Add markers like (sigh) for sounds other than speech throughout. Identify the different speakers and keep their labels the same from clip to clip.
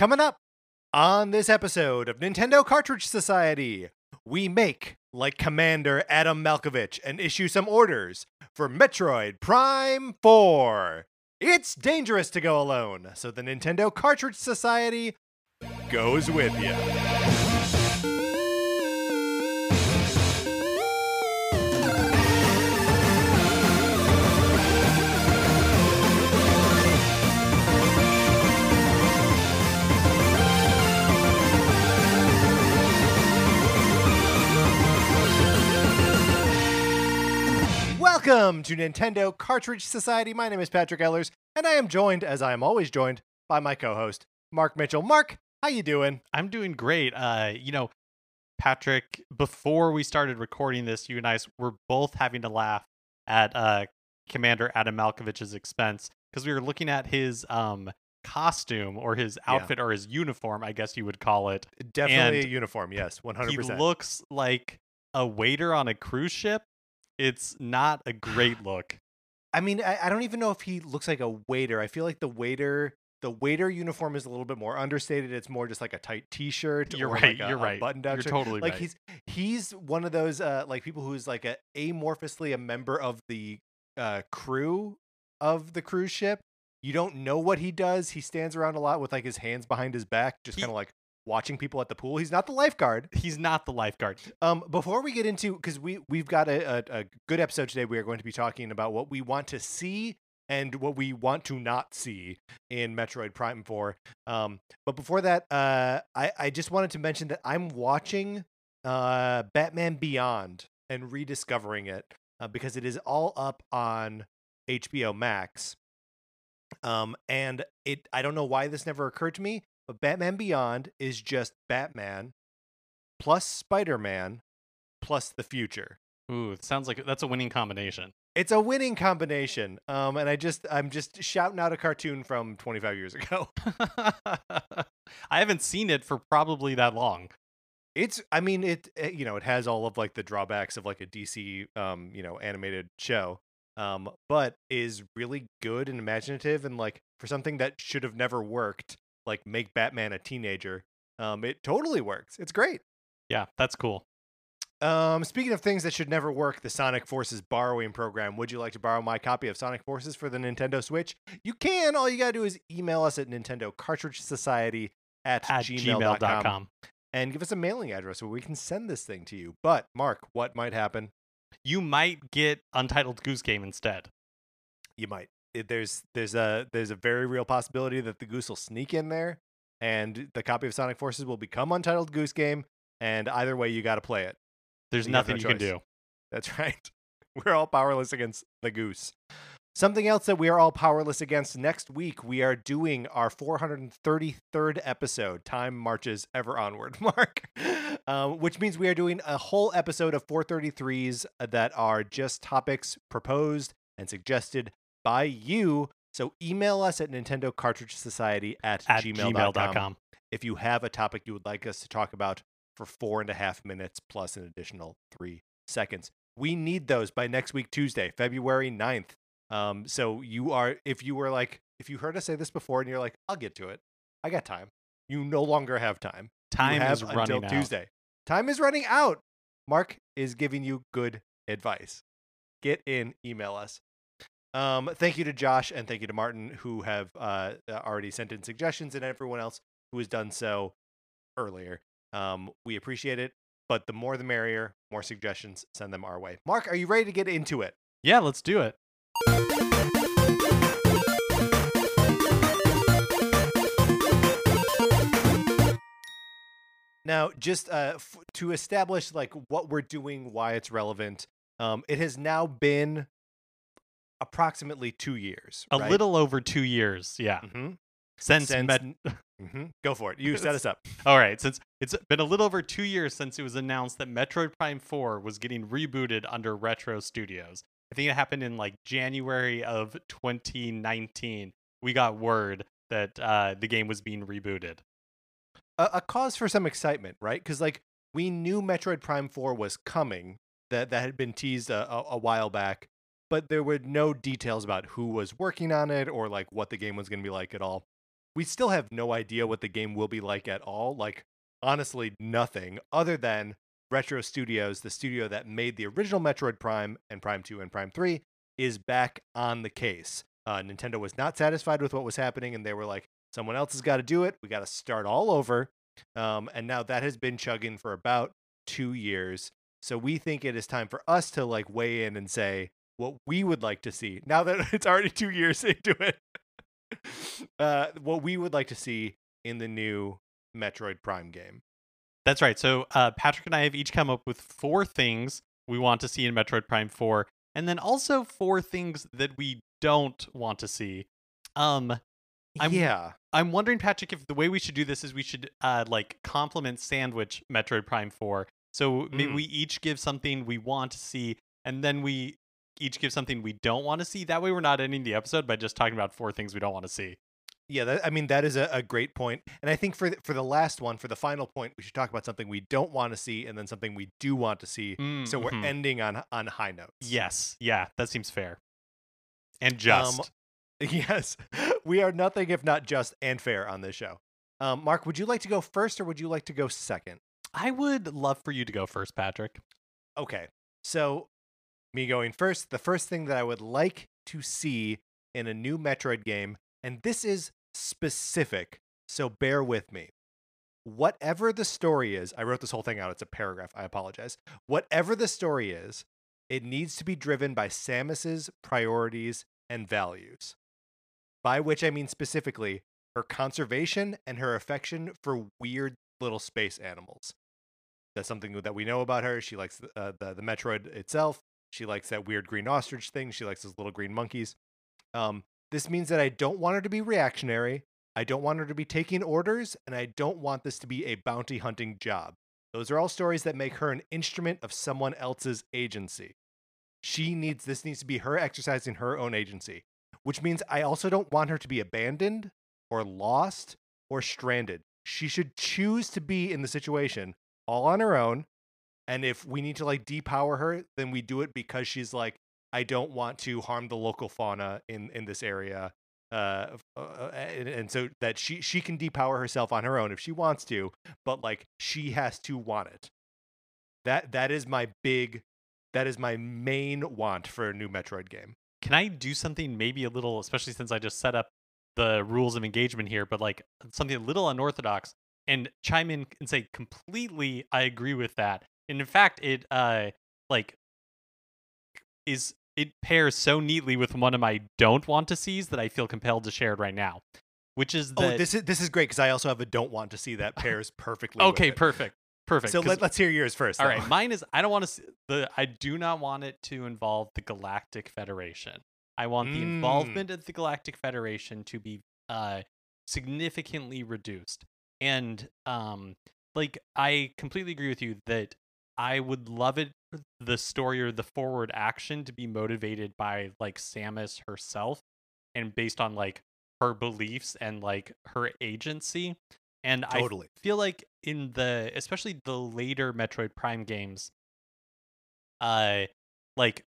Speaker 1: Coming up on this episode of Nintendo Cartridge Society, we make like Commander Adam Malkovich and issue some orders for Metroid Prime 4. It's dangerous to go alone, so the Nintendo Cartridge Society goes with you. Welcome to Nintendo Cartridge Society. My name is Patrick Ellers, and I am joined, as I am always joined, by my co-host Mark Mitchell. Mark, how you doing?
Speaker 2: I'm doing great. Uh, you know, Patrick, before we started recording this, you and I were both having to laugh at uh, Commander Adam Malkovich's expense because we were looking at his um costume or his
Speaker 1: Yeah.
Speaker 2: outfit or his uniform, I guess you would call it.
Speaker 1: Definitely
Speaker 2: And
Speaker 1: a uniform. Yes, one hundred
Speaker 2: He
Speaker 1: percent.
Speaker 2: looks like a waiter on a cruise ship. It's not a great look.
Speaker 1: I mean, I, I don't even know if he looks like a waiter. I feel like the waiter, the waiter uniform is a little bit more understated. It's more just like a tight T-shirt.
Speaker 2: You're
Speaker 1: or
Speaker 2: right.
Speaker 1: Like a,
Speaker 2: you're right.
Speaker 1: Button-down
Speaker 2: You're
Speaker 1: shirt.
Speaker 2: totally
Speaker 1: like
Speaker 2: right.
Speaker 1: he's he's one of those uh like people who's like a amorphously a member of the uh crew of the cruise ship. You don't know what he does. He stands around a lot with like his hands behind his back, just kind of like watching people at the pool. He's not the lifeguard.
Speaker 2: He's not the lifeguard.
Speaker 1: Um, before we get into, because we we've got a, a, a good episode today, we are going to be talking about what we want to see and what we want to not see in Metroid Prime Four. Um, but before that, uh, I I just wanted to mention that I'm watching uh Batman Beyond and rediscovering it uh, because it is all up on HBO Max. Um, and it I don't know why this never occurred to me, but Batman Beyond is just Batman plus Spider Man plus the future.
Speaker 2: Ooh, it sounds like that's a winning combination.
Speaker 1: It's a winning combination. Um, and I just I'm just shouting out a cartoon from 25 years ago. (laughs)
Speaker 2: I haven't seen it for probably that long.
Speaker 1: It's I mean it uh, you know it has all of like the drawbacks of like a DC um you know animated show. Um, but is really good and imaginative and like for something that should have never worked, like make Batman a teenager. Um, it totally works. It's great.
Speaker 2: Yeah, that's cool.
Speaker 1: Um, speaking of things that should never work, the Sonic Forces borrowing program. Would you like to borrow my copy of Sonic Forces for the Nintendo Switch? You can. All you gotta do is email us at Nintendo Cartridge Society at,
Speaker 2: At
Speaker 1: gmail.com,
Speaker 2: gmail.com.
Speaker 1: and give us a mailing address where we can send this thing to you. But Mark, what might happen?
Speaker 2: You might get Untitled Goose Game instead.
Speaker 1: You might. It, there's there's a there's a very real possibility that the goose will sneak in there, and the copy of Sonic Forces will become Untitled Goose Game. And either way, you got to play it.
Speaker 2: There's
Speaker 1: You have no
Speaker 2: nothing you can do.
Speaker 1: That's (laughs) right. We're all powerless against the goose. Something else that we are all powerless against next week, we are doing our 433rd episode. Time marches ever onward, (laughs) Mark. Um, which means we are doing a whole episode of 433s that are just topics proposed and suggested by you. So email us at Nintendo Cartridge Society at,
Speaker 2: At
Speaker 1: gmail.com
Speaker 2: gmail.com.
Speaker 1: if you have a topic you would like us to talk about for four and a half minutes plus an additional three seconds. We need those by next week, Tuesday, February 9th. Um, so you are, if you were like, if you heard us say this before and you're like, I'll get to it, I got time. You no longer have time.
Speaker 2: Time
Speaker 1: have
Speaker 2: is running
Speaker 1: until
Speaker 2: out.
Speaker 1: Tuesday. Time is running out. Mark is giving you good advice. Get in, email us. Um, thank you to Josh and thank you to Martin who have uh, already sent in suggestions and everyone else who has done so earlier. Um, we appreciate it, but the more the merrier. More suggestions, send them our way. Mark, are you ready to get into it?
Speaker 2: Yeah, let's do it.
Speaker 1: Now, just uh, f- to establish like what we're doing, why it's relevant. Um, it has now been approximately two years.
Speaker 2: A
Speaker 1: right?
Speaker 2: little over two years. Yeah.
Speaker 1: Mhm.
Speaker 2: Since,
Speaker 1: Since
Speaker 2: Met- (laughs)
Speaker 1: Mhm. Go for it. You set us (laughs) up.
Speaker 2: All right, since it's been a little over two years since it was announced that Metroid Prime 4 was getting rebooted under Retro Studios. I think it happened in like January of 2019. We got word that uh, the game was being rebooted.
Speaker 1: a, a cause for some excitement, right? Because like we knew Metroid Prime Four was coming, that that had been teased a, a, a while back, but there were no details about who was working on it or like what the game was going to be like at all. we still have no idea what the game will be like at all. Like honestly, nothing other than Retro Studios, the studio that made the original Metroid Prime and Prime 2 and Prime 3, is back on the case. Uh, Nintendo was not satisfied with what was happening, and they were like, someone else has got to do it. We got to start all over. Um, and now that has been chugging for about two years. So we think it is time for us to like weigh in and say what we would like to see now that (laughs) it's already two years (laughs) into it. uh, what we would like to see in the new Metroid Prime game.
Speaker 2: That's right. So uh, Patrick and I have each come up with four things we want to see in Metroid Prime 4, and then also four things that we don't want to see. Um, I'm,
Speaker 1: yeah.
Speaker 2: I'm wondering, Patrick, if the way we should do this is we should uh, like compliment sandwich Metroid Prime 4. So maybe
Speaker 1: Mm.
Speaker 2: we each give something we want to see, and then we each give something we don't want to see. That way, we're not ending the episode by just talking about four things we don't want to see.
Speaker 1: Yeah, that, I mean that is a, a great point. and I think for the, for the last one, for the final point, we should talk about something we don't want to see, and then something we do want to see. So we're
Speaker 2: Mhm.
Speaker 1: ending on on high notes.
Speaker 2: Yes, yeah, that seems fair and
Speaker 1: Um,
Speaker 2: just. (laughs)
Speaker 1: Yes, we are nothing if not just and fair on this show. Um, Mark, would you like to go first, or would you like to go second?
Speaker 2: I would love for you to go first, Patrick.
Speaker 1: Okay, so me going first. The first thing that I would like to see in a new Metroid game, and this is specific, so bear with me. Whatever the story is, I wrote this whole thing out. It's a paragraph. I apologize. Whatever the story is, it needs to be driven by Samus's priorities and values. By which I mean specifically her conservation and her affection for weird little space animals. That's something that we know about her. She likes the, uh, the the Metroid itself. She likes that weird green ostrich thing. She likes those little green monkeys. Um, this means that I don't want her to be reactionary. I don't want her to be taking orders, and I don't want this to be a bounty hunting job. Those are all stories that make her an instrument of someone else's agency. She needs this needs to be her exercising her own agency, which means I also don't want her to be abandoned or lost or stranded. She should choose to be in the situation all on her own. And if we need to like depower her, then we do it because she's like, I don't want to harm the local fauna in in this area. Uh, uh, and, and so that she she can depower herself on her own if she wants to, but like she has to want it. That that is my big, that is my main want for a new Metroid game.
Speaker 2: Can I do something maybe a little, especially since I just set up the rules of engagement here, but like something a little unorthodox and chime in and say completely I agree with that. And in fact, it uh like is it pairs so neatly with one of my don't want to sees that I feel compelled to share it right now. Which is that
Speaker 1: oh, this is this is great because I also have a don't want to see that pairs perfectly.
Speaker 2: Okay, perfect. Perfect.
Speaker 1: So let, let's hear yours first.
Speaker 2: All
Speaker 1: though.
Speaker 2: right, mine is I don't want to see the I do not want it to involve the Galactic Federation. I want the
Speaker 1: Mm.
Speaker 2: involvement of the Galactic Federation to be uh significantly reduced. And um like I completely agree with you that I would love it the story or the forward action to be motivated by like Samus herself and based on like her beliefs and like her agency. And I feel like in the especially the later Metroid Prime games, uh like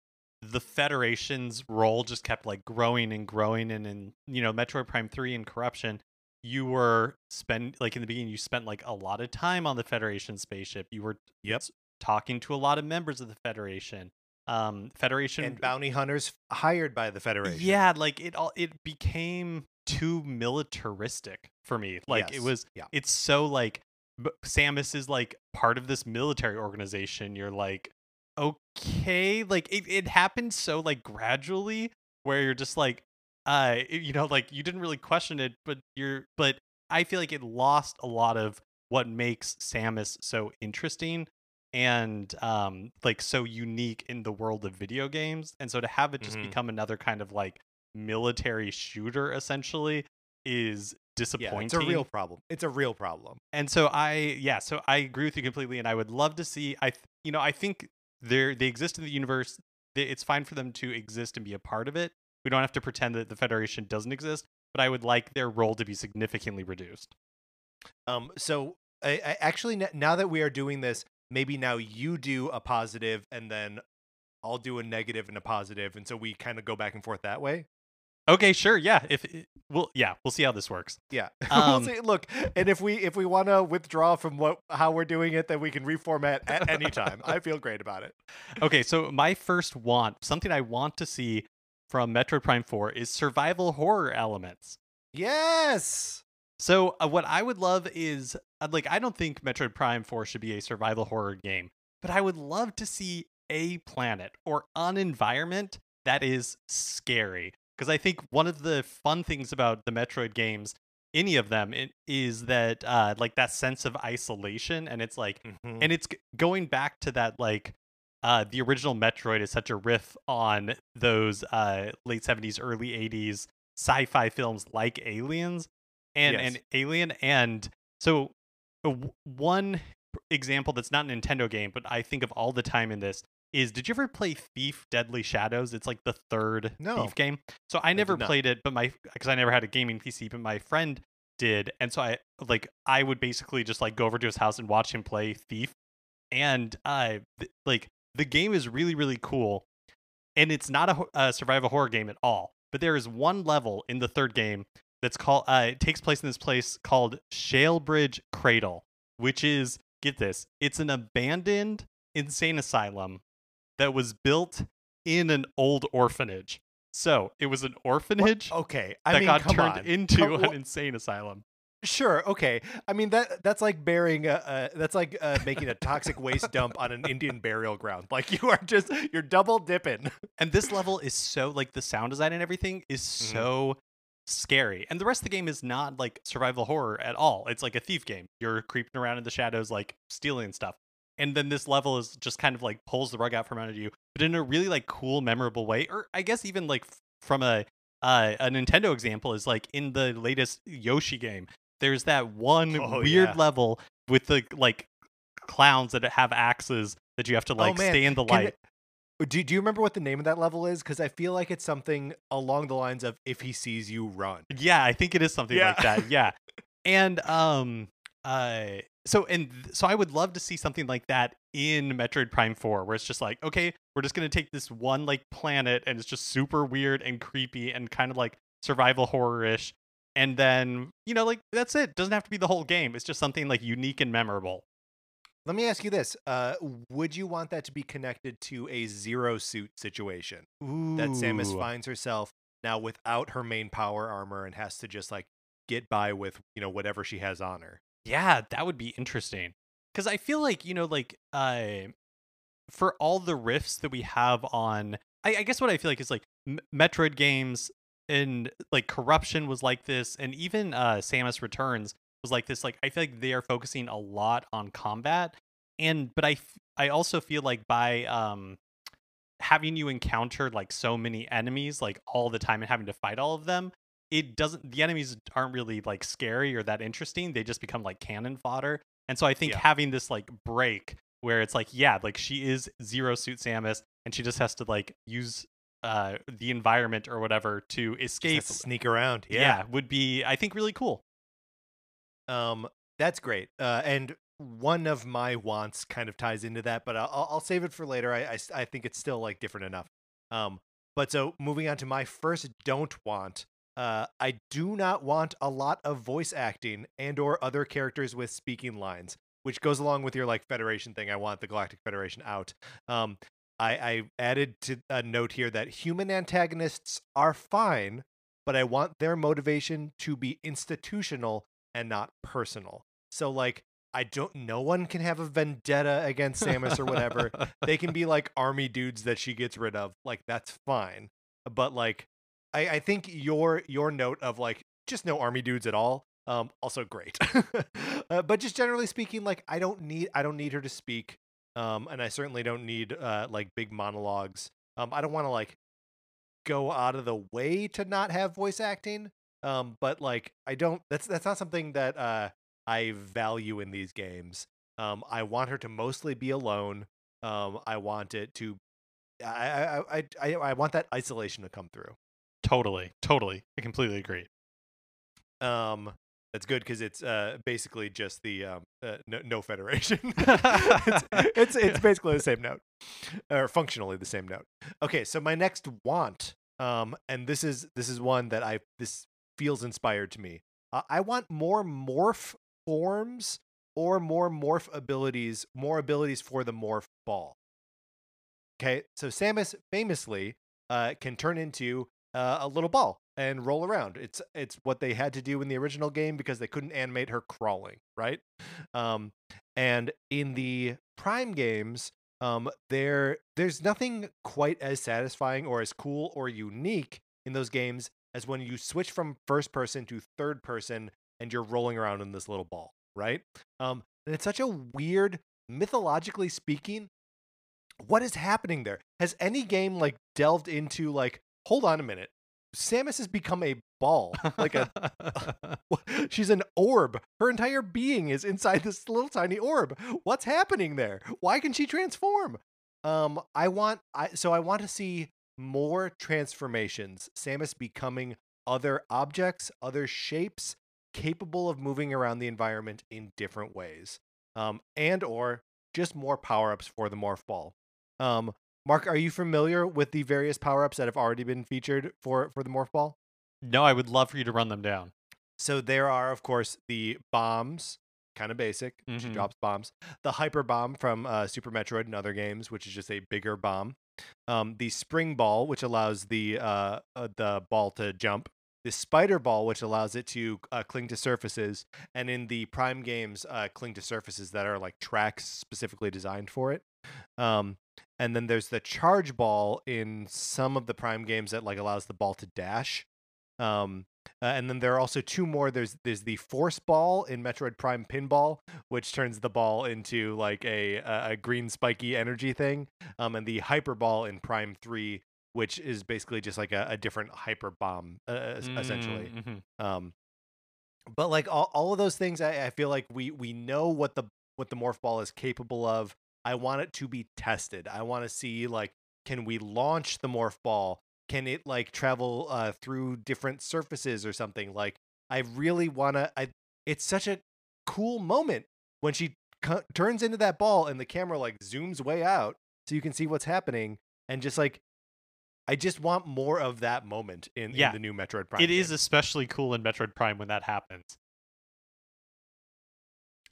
Speaker 2: the Federation's role just kept like growing and growing and in you know, Metroid Prime 3 and Corruption, you were spend like in the beginning you spent like a lot of time on the Federation spaceship. You were
Speaker 1: Yep.
Speaker 2: Talking to a lot of members of the Federation. Um Federation
Speaker 1: and bounty hunters hired by the Federation.
Speaker 2: yeah, like it all it became too militaristic for me. Like it was
Speaker 1: yeah.
Speaker 2: it's so like Samus is like part of this military organization. You're like okay, like it it happened so like gradually where you're just like uh you know like you didn't really question it but you're but I feel like it lost a lot of what makes Samus so interesting and um like so unique in the world of video games and so to have it just
Speaker 1: Mhm.
Speaker 2: become another kind of like military shooter essentially is
Speaker 1: Yeah,
Speaker 2: disappointing
Speaker 1: it's a real problem. It's a real problem.
Speaker 2: and so I yeah, so I agree with you completely and I would love to see I th- you know, I think they're they exist in the universe. They, it's fine for them to exist and be a part of it. We don't have to pretend that the Federation doesn't exist, but I would like their role to be significantly reduced.
Speaker 1: Um, so I, I actually now that we are doing this, maybe now you do a positive and then I'll do a negative and a positive, and so we kind of go back and forth that way.
Speaker 2: Okay, sure. Yeah. If we'll, yeah, we'll see how this works.
Speaker 1: Yeah. (laughs)
Speaker 2: Um,
Speaker 1: we'll see. Look, and if we if we want to withdraw from what how we're doing it, then we can reformat at any time. I feel great about it.
Speaker 2: Okay, so my first want, something I want to see from Metroid Prime 4 is survival horror elements.
Speaker 1: Yes.
Speaker 2: So uh, what I would love is uh, like I don't think Metroid Prime 4 should be a survival horror game, but I would love to see a planet or an environment that is scary because I think one of the fun things about the Metroid games any of them it, is that uh like that sense of isolation and it's like
Speaker 1: Mhm.
Speaker 2: and it's g- going back to that like uh the original metroid is such a riff on those uh late 70s early 80s sci-fi films like aliens and
Speaker 1: Yes.
Speaker 2: and alien and so uh, one example that's not a nintendo game but i think of all the time in this is did you ever play thief deadly shadows it's like the third
Speaker 1: No.
Speaker 2: thief game so i never
Speaker 1: not.
Speaker 2: played it but my because i never had a gaming pc but my friend did and so i like i would basically just like go over to his house and watch him play thief and uh th- like the game is really really cool and it's not a, a survival horror game at all but there is one level in the third game that's called uh it takes place in this place called shalebridge cradle which is get this it's an abandoned insane asylum that was built in an old orphanage so it was an
Speaker 1: What-
Speaker 2: orphanage
Speaker 1: Okay. I
Speaker 2: that
Speaker 1: mean,
Speaker 2: got turned
Speaker 1: on.
Speaker 2: into
Speaker 1: Come-
Speaker 2: an insane asylum
Speaker 1: Sure. Okay. I mean that that's like burying a, a that's like uh, making a toxic waste dump on an Indian burial ground. (laughs) Like you are just you're double dipping.
Speaker 2: and this level is so like the sound design and everything is
Speaker 1: Mhm.
Speaker 2: so scary and the rest of the game is not like survival horror at all. It's like a thief game. You're creeping around in the shadows like stealing stuff and then this level is just kind of like pulls the rug out from under you but in a really like cool memorable way or i guess even like from a uh, a nintendo example is like in the latest yoshi game there's that one
Speaker 1: Oh,
Speaker 2: weird
Speaker 1: yeah.
Speaker 2: level with the like clowns that have axes that you have to like
Speaker 1: oh
Speaker 2: stay in the light
Speaker 1: do, do you remember what the name of that level is? Because I feel like it's something along the lines of if he sees you run.
Speaker 2: Yeah, I think it is something like that. Yeah. (laughs) And um uh so and so I would love to see something like that in Metroid Prime 4 where it's just like, okay, we're just going to take this one like planet and it's just super weird and creepy and kind of like survival horror-ish and then, you know, like that's it. Doesn't have to be the whole game. It's just something like unique and memorable.
Speaker 1: Let me ask you this: uh, Would you want that to be connected to a zero suit situation that Samus finds herself now without her main power armor and has to just like get by with you know whatever she has on her?
Speaker 2: Yeah, that would be interesting. Cuz I feel like, you know, like uh for all the riffs that we have on I, I guess what I feel like is like M- Metroid games and like corruption was like this and even uh Samus Returns was like this like I feel like they are focusing a lot on combat and but I I also feel like by um having you encounter like so many enemies like all the time and having to fight all of them it doesn't the enemies aren't really like scary or that interesting they just become like cannon fodder and so i think
Speaker 1: Yeah.
Speaker 2: having this like break where it's like yeah like she is zero suit samus and she just has to like use uh the environment or whatever to escape
Speaker 1: to sneak around.
Speaker 2: yeah. would be i think really cool
Speaker 1: Um, that's great. Uh, and one of my wants kind of ties into that, but I'll, I'll- save it for later. I I think it's still like different enough. Um, but so moving on to my first don't want. Uh, I do not want a lot of voice acting and or other characters with speaking lines, which goes along with your like Federation thing. I want the Galactic Federation out. Um, I, I added to a note here that human antagonists are fine, but I want their motivation to be institutional and not personal. So like I don't no one can have a vendetta against Samus or whatever. they can be like army dudes that she gets rid of. Like that's fine. But like I, I think your your note of like just no army dudes at all um also great. (laughs) uh, but just generally speaking like I don't need I don't need her to speak. Um and I certainly don't need uh like big monologues. Um I don't want to like go out of the way to not have voice acting um but like i don't that's that's not something that uh i value in these games. Um i want her to mostly be alone. Um i want it to i i i i, I want that isolation to come through.
Speaker 2: Totally totally. I completely agree.
Speaker 1: Um that's good because it's uh basically just the um uh, no, no federation. (laughs) It's, (laughs) it's it's basically the same note or functionally the same note. Okay so my next want Um, and this is this is one that I this feels inspired to me. Uh, I want more morph forms or more morph abilities, more abilities for the morph ball. Okay, so Samus famously uh, can turn into uh, a little ball and roll around. It's it's what they had to do in the original game because they couldn't animate her crawling, right? Um, and in the Prime games, um, there there's nothing quite as satisfying or as cool or unique in those games as when you switch from first person to third person and you're rolling around in this little ball, right? Um, and it's such a weird, mythologically speaking, what is happening there? Has any game like delved into like, hold on a minute, Samus has become a ball, like a (laughs) (laughs) she's an orb. Her entire being is inside this little tiny orb. What's happening there? Why can she transform? Um, I want I so I want to see more transformations. Samus becoming other objects, other shapes, capable of moving around the environment in different ways. Um, and or just more power-ups for the morph ball. Um, Mark, are you familiar with the various power-ups that have already been featured for for the morph ball?
Speaker 2: No, I would love for you to run them down.
Speaker 1: So there are, of course, the bombs, kind of basic. She
Speaker 2: Mhm.
Speaker 1: drops bombs. The hyper bomb from uh, Super Metroid and other games, which is just a bigger bomb. Um, the spring ball, which allows the uh, uh, the ball to jump. The spider ball, which allows it to uh, cling to surfaces, and in the Prime games, uh, cling to surfaces that are like tracks specifically designed for it. Um, and then there's the charge ball in some of the Prime games that like allows the ball to dash. Um, uh, and then there are also two more. There's there's the force ball in Metroid Prime Pinball, which turns the ball into like a a, green spiky energy thing. Um, and the hyper ball in Prime Three, which is basically just like a, a different hyper bomb, uh, es- essentially.
Speaker 2: Mm, mhm.
Speaker 1: Um, but like all, all of those things, I, I feel like we we know what the what the morph ball is capable of. I want it to be tested. I want to see like can we launch the morph ball? Can it like travel uh, through different surfaces or something? Like I really want to. I it's such a cool moment when she cu- turns into that ball and the camera like zooms way out so you can see what's happening and just like I just want more of that moment in,
Speaker 2: Yeah.
Speaker 1: in the new Metroid Prime.
Speaker 2: It is
Speaker 1: game.
Speaker 2: especially cool in Metroid Prime when that happens.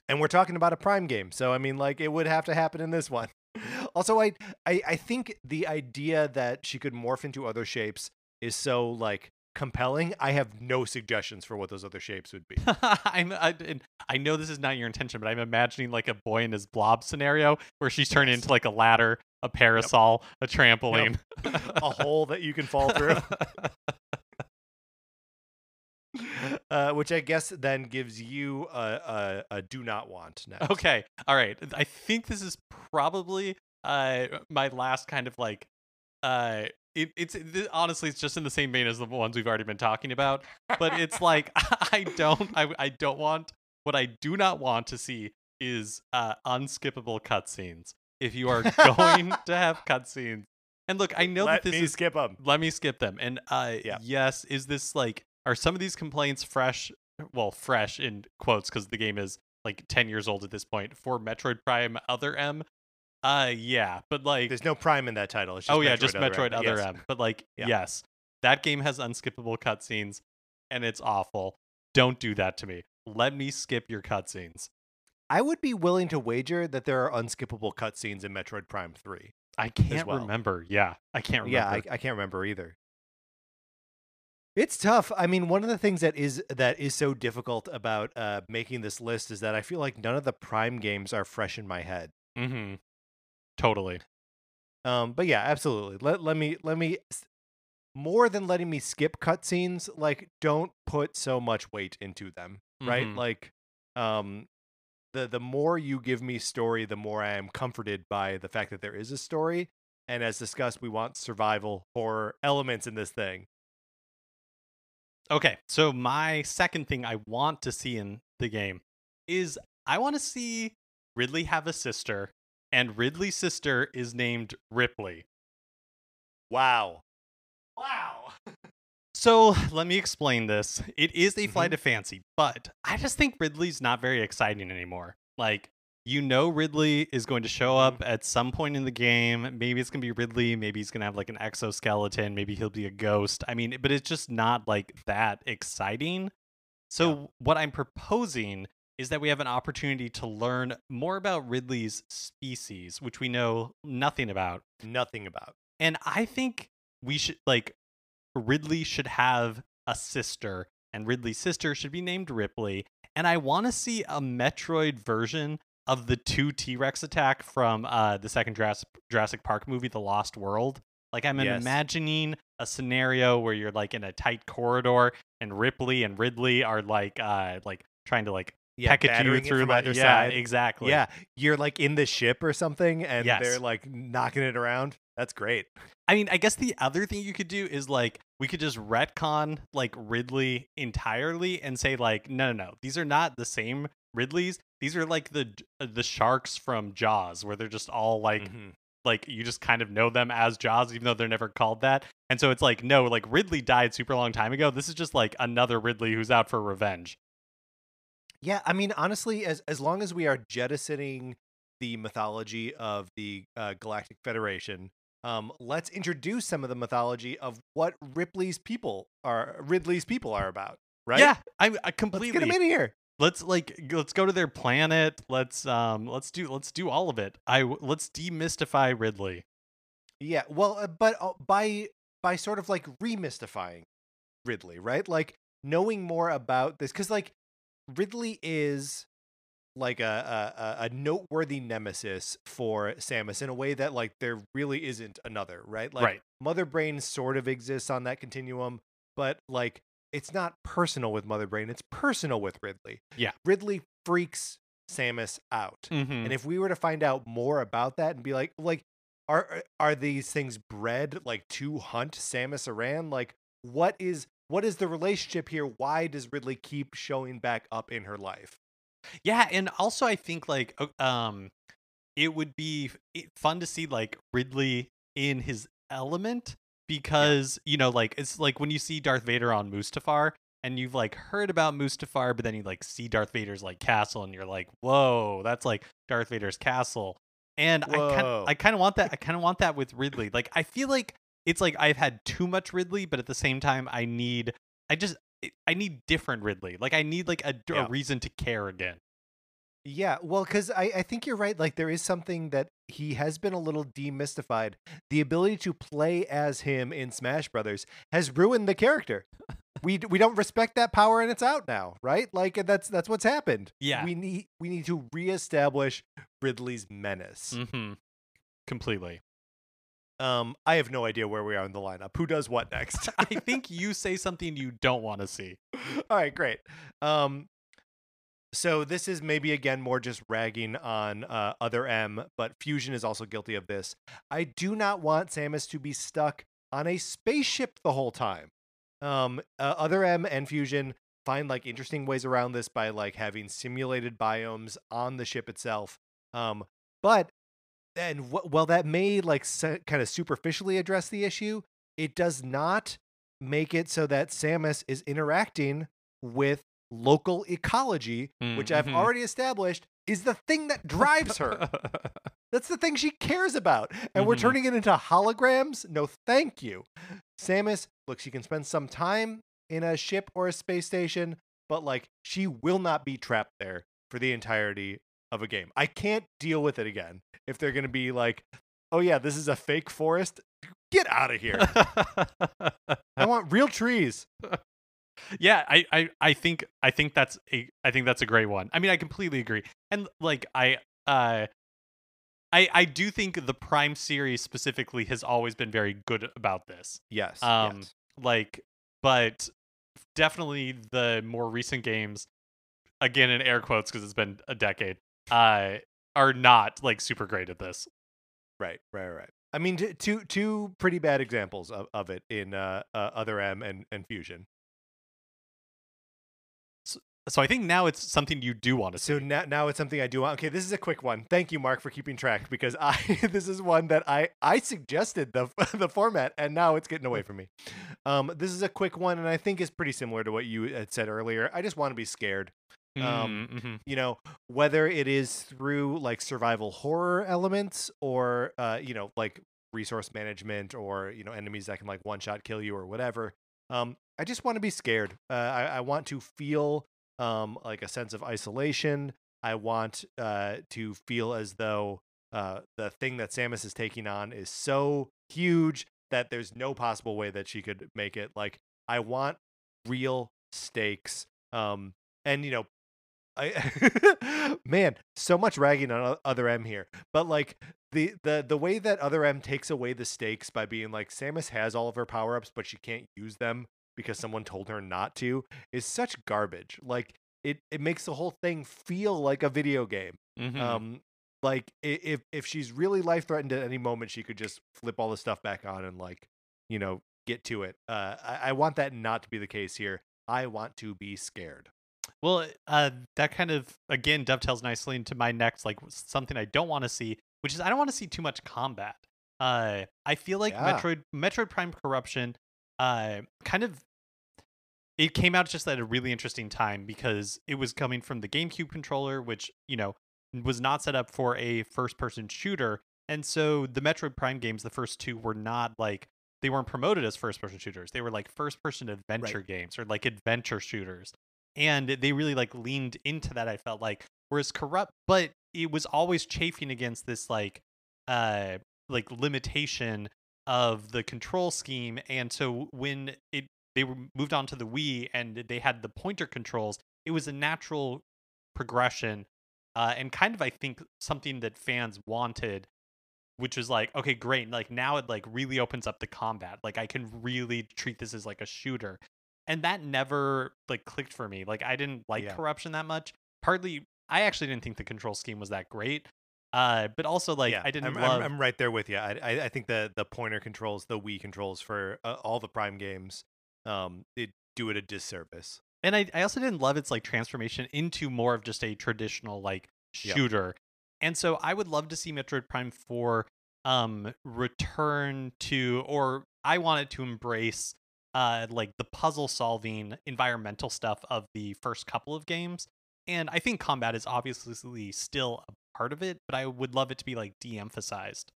Speaker 1: and we're talking about a prime game so i mean like it would have to happen in this one (laughs) also I, I i think the idea that she could morph into other shapes is so like compelling. I have no suggestions for what those other shapes would be. (laughs)
Speaker 2: I'm, I, I know this is not your intention, but I'm imagining like a boy in his blob scenario where she's turned
Speaker 1: Yes.
Speaker 2: into like a ladder, a parasol, a trampoline, (laughs)
Speaker 1: a hole that you can fall through uh, which i guess then gives you a, a, a do not want next
Speaker 2: okay, all right. I think this is probably uh my last kind of like uh it, it's th- honestly it's just in the same vein as the ones we've already been talking about, but it's (laughs) like (laughs) I don't I I don't want what I do not want to see is uh unskippable cutscenes. If you are going (laughs) to have cutscenes, and look, I know
Speaker 1: let
Speaker 2: that this
Speaker 1: me
Speaker 2: is
Speaker 1: skip them
Speaker 2: let me skip them. And uh
Speaker 1: Yeah.
Speaker 2: yes, is this like are some of these complaints fresh well, fresh in quotes cuz the game is like 10 years old at this point for Metroid Prime Other M? Uh yeah, but like
Speaker 1: there's no prime in that title it's just
Speaker 2: Oh yeah,
Speaker 1: Metroid
Speaker 2: just
Speaker 1: Other
Speaker 2: Metroid
Speaker 1: M.
Speaker 2: Other
Speaker 1: Yes.
Speaker 2: M. But like
Speaker 1: Yeah.
Speaker 2: yes, that game has unskippable cutscenes and it's awful. Don't do that to me. Let me skip your cutscenes.
Speaker 1: I would be willing to wager that there are unskippable cutscenes in Metroid Prime 3.
Speaker 2: I can't
Speaker 1: well.
Speaker 2: remember. Yeah, I can't remember.
Speaker 1: Yeah, I, I can't remember either. It's tough. I mean, one of the things that is that is so difficult about uh, making this list is that I feel like none of the Prime games are fresh in my head.
Speaker 2: mm-hmm. Totally.
Speaker 1: Um, but yeah, absolutely. Let let me let me more than letting me skip cutscenes. Like, don't put so much weight into them. Right?
Speaker 2: Mhm.
Speaker 1: Like, um, the the more you give me story, the more I am comforted by the fact that there is a story. And as discussed, we want survival horror elements in this thing.
Speaker 2: Okay, so my second thing I want to see in the game is I want to see Ridley have a sister, and Ridley's sister is named Ripley.
Speaker 1: Wow. Wow. (laughs)
Speaker 2: So let me explain this. It is a
Speaker 1: Mm-hmm.
Speaker 2: flight of fancy, but I just think Ridley's not very exciting anymore. Like, you know Ridley is going to show up
Speaker 1: Mhm.
Speaker 2: at some point in the game. Maybe it's gonna be Ridley. Maybe he's gonna have like an exoskeleton. Maybe he'll be a ghost. I mean, but it's just not like that exciting. So what I'm proposing is that we have an opportunity to learn more about Ridley's species, which we know nothing about.
Speaker 1: Nothing about.
Speaker 2: And I think we should like Ridley should have a sister, and Ridley's sister should be named Ripley. And I want to see a Metroid version of the two T Rex attack from uh, the second Jurassic, Jurassic Park movie, The Lost World. Like I'm
Speaker 1: Yes.
Speaker 2: imagining a scenario where you're like in a tight corridor, and Ripley and Ridley are like uh like trying to like
Speaker 1: Yeah,
Speaker 2: peck at you through like yeah
Speaker 1: side.
Speaker 2: exactly
Speaker 1: Yeah, you're like in the ship or something, and
Speaker 2: Yes.
Speaker 1: they're like knocking it around. That's great.
Speaker 2: I mean, I guess the other thing you could do is like we could just retcon like Ridley entirely and say like no no no these are not the same Ridleys. These are like the uh, the sharks from Jaws where they're just all like
Speaker 1: Mhm.
Speaker 2: like you just kind of know them as Jaws even though they're never called that. And so it's like no, like Ridley died super long time ago. This is just like another Ridley who's out for revenge.
Speaker 1: Yeah, I mean, honestly, as as long as we are jettisoning the mythology of the uh, Galactic Federation, um, let's introduce some of the mythology of what Ripley's people are, Ridley's people are about. Right?
Speaker 2: Yeah, I, I
Speaker 1: let's
Speaker 2: completely
Speaker 1: get him in here.
Speaker 2: Let's like let's go to their planet let's um let's do let's do all of it i let's demystify ridley
Speaker 1: Yeah, well, uh, but uh, by by sort of like remystifying Ridley, right? Like knowing more about this, because like Ridley is like a, a a- a noteworthy nemesis for Samus in a way that like there really isn't another, right? Like
Speaker 2: Right.
Speaker 1: Mother Brain sort of exists on that continuum, but like it's not personal with Mother Brain; it's personal with Ridley.
Speaker 2: Yeah.
Speaker 1: Ridley freaks Samus out.
Speaker 2: mm-hmm.
Speaker 1: And if we were to find out more about that and be like, like, are are these things bred like to hunt Samus Aran? Like, what is what is the relationship here? Why does Ridley keep showing back up in her life?
Speaker 2: yeah and also i think like um it would be fun to see like ridley in his element because you know like it's like when you see darth vader on mustafar and you've like heard about mustafar but then you like see darth vader's like castle and you're like whoa that's like darth vader's castle. And i kind
Speaker 1: Whoa.
Speaker 2: i kind of want that i (laughs) kind of want that with ridley. Like i feel like it's like i've had too much ridley but at the same time i need i just I- need different ridley. Like i need like a, a reason to care again
Speaker 1: Yeah, well, because I, I think you're right. Like, there is something that he has been a little demystified. The ability to play as him in Smash Brothers has ruined the character. we we don't respect that power, and it's out now, right? Like, that's that's what's happened.
Speaker 2: Yeah.
Speaker 1: we need we need to reestablish Ridley's menace.
Speaker 2: Mm-hmm. Completely.
Speaker 1: Um, I have no idea where we are in the lineup. Who does what next? (laughs)
Speaker 2: I think you say something you don't want to see. (laughs)
Speaker 1: All right, great. Um, so this is maybe again more just ragging on uh, other M, but Fusion is also guilty of this. I do not want Samus to be stuck on a spaceship the whole time. Um, uh, other M and Fusion find like interesting ways around this by like having simulated biomes on the ship itself. Um, but and wh- while that may like se- kind of superficially address the issue, it does not make it so that Samus is interacting with local ecology, which I've
Speaker 2: Mhm.
Speaker 1: already established is the thing that (laughs) drives her. That's the thing she cares about. And we're
Speaker 2: Mhm.
Speaker 1: turning it into holograms? No, thank you. Samus, look, she can spend some time in a ship or a space station, but like she will not be trapped there for the entirety of a game. I can't deal with it again if they're going to be like, oh yeah, this is a fake forest. Get out of here. (laughs) I want real trees.
Speaker 2: Yeah, I, I, I think I think that's a I think that's a great one. I mean, I completely agree. And like I uh I I do think the Prime series specifically has always been very good about this.
Speaker 1: Yes.
Speaker 2: Um
Speaker 1: yes.
Speaker 2: like but definitely the more recent games again in air quotes because it's been a decade uh are not like super great at this.
Speaker 1: Right, right, right. I mean, t- two two pretty bad examples of, of it in uh, uh, Other M and, and Fusion.
Speaker 2: So I think now it's something you do want to see.
Speaker 1: So now, now it's something I do want. Okay, this is a quick one. Thank you, Mark, for keeping track because I (laughs) this is one that I I suggested the (laughs) the format and now it's getting away from me. Um, this is a quick one and I think is pretty similar to what you had said earlier. I just want to be scared. Um,
Speaker 2: Mm, mhm.
Speaker 1: you know whether it is through like survival horror elements or uh you know like resource management or you know enemies that can like one shot kill you or whatever um i just want to be scared uh I, I want to feel um like a sense of isolation i want uh to feel as though uh the thing that samus is taking on is so huge that there's no possible way that she could make it like i want real stakes um and you know I (laughs) man, so much ragging on other M here. But like the the the way that other M takes away the stakes by being like Samus has all of her power ups, but she can't use them because someone told her not to is such garbage. Like it it makes the whole thing feel like a video game.
Speaker 2: Mhm.
Speaker 1: Um like if if she's really life threatened at any moment, she could just flip all the stuff back on and like, you know, get to it. Uh I, I want that not to be the case here. I want to be scared.
Speaker 2: Well, uh, that kind of again dovetails nicely into my next like something I don't want to see, which is I don't want to see too much combat. Uh, I feel like
Speaker 1: Yeah.
Speaker 2: Metroid Metroid Prime Corruption, uh, kind of it came out just at a really interesting time because it was coming from the GameCube controller, which you know was not set up for a first-person shooter, and so the Metroid Prime games, the first two, were not like they weren't promoted as first-person shooters. They were like first-person adventure games or like adventure shooters. And they really like leaned into that i felt like whereas corrupt but it was always chafing against this like uh like limitation of the control scheme. And so when it they were moved on to the wii and they had the pointer controls it was a natural progression uh and kind of i think something that fans wanted which was like okay great like now it like really opens up the combat like i can really treat this as like a shooter and that never like clicked for me like i didn't like
Speaker 1: Yeah.
Speaker 2: corruption that much partly i actually didn't think the control scheme was that great uh but also like
Speaker 1: yeah,
Speaker 2: i didn't
Speaker 1: I'm,
Speaker 2: love
Speaker 1: I'm, I'm right there with you. I, I I think the the pointer controls, the Wii controls for uh, all the Prime games, um, it do it a disservice.
Speaker 2: and I, I also didn't love its like transformation into more of just a traditional like
Speaker 1: Yep.
Speaker 2: shooter and so i would love to see metroid prime 4 um return to or i wanted to embrace uh like the puzzle solving environmental stuff of the first couple of games and i think combat is obviously still a part of it but i would love it to be like de-emphasized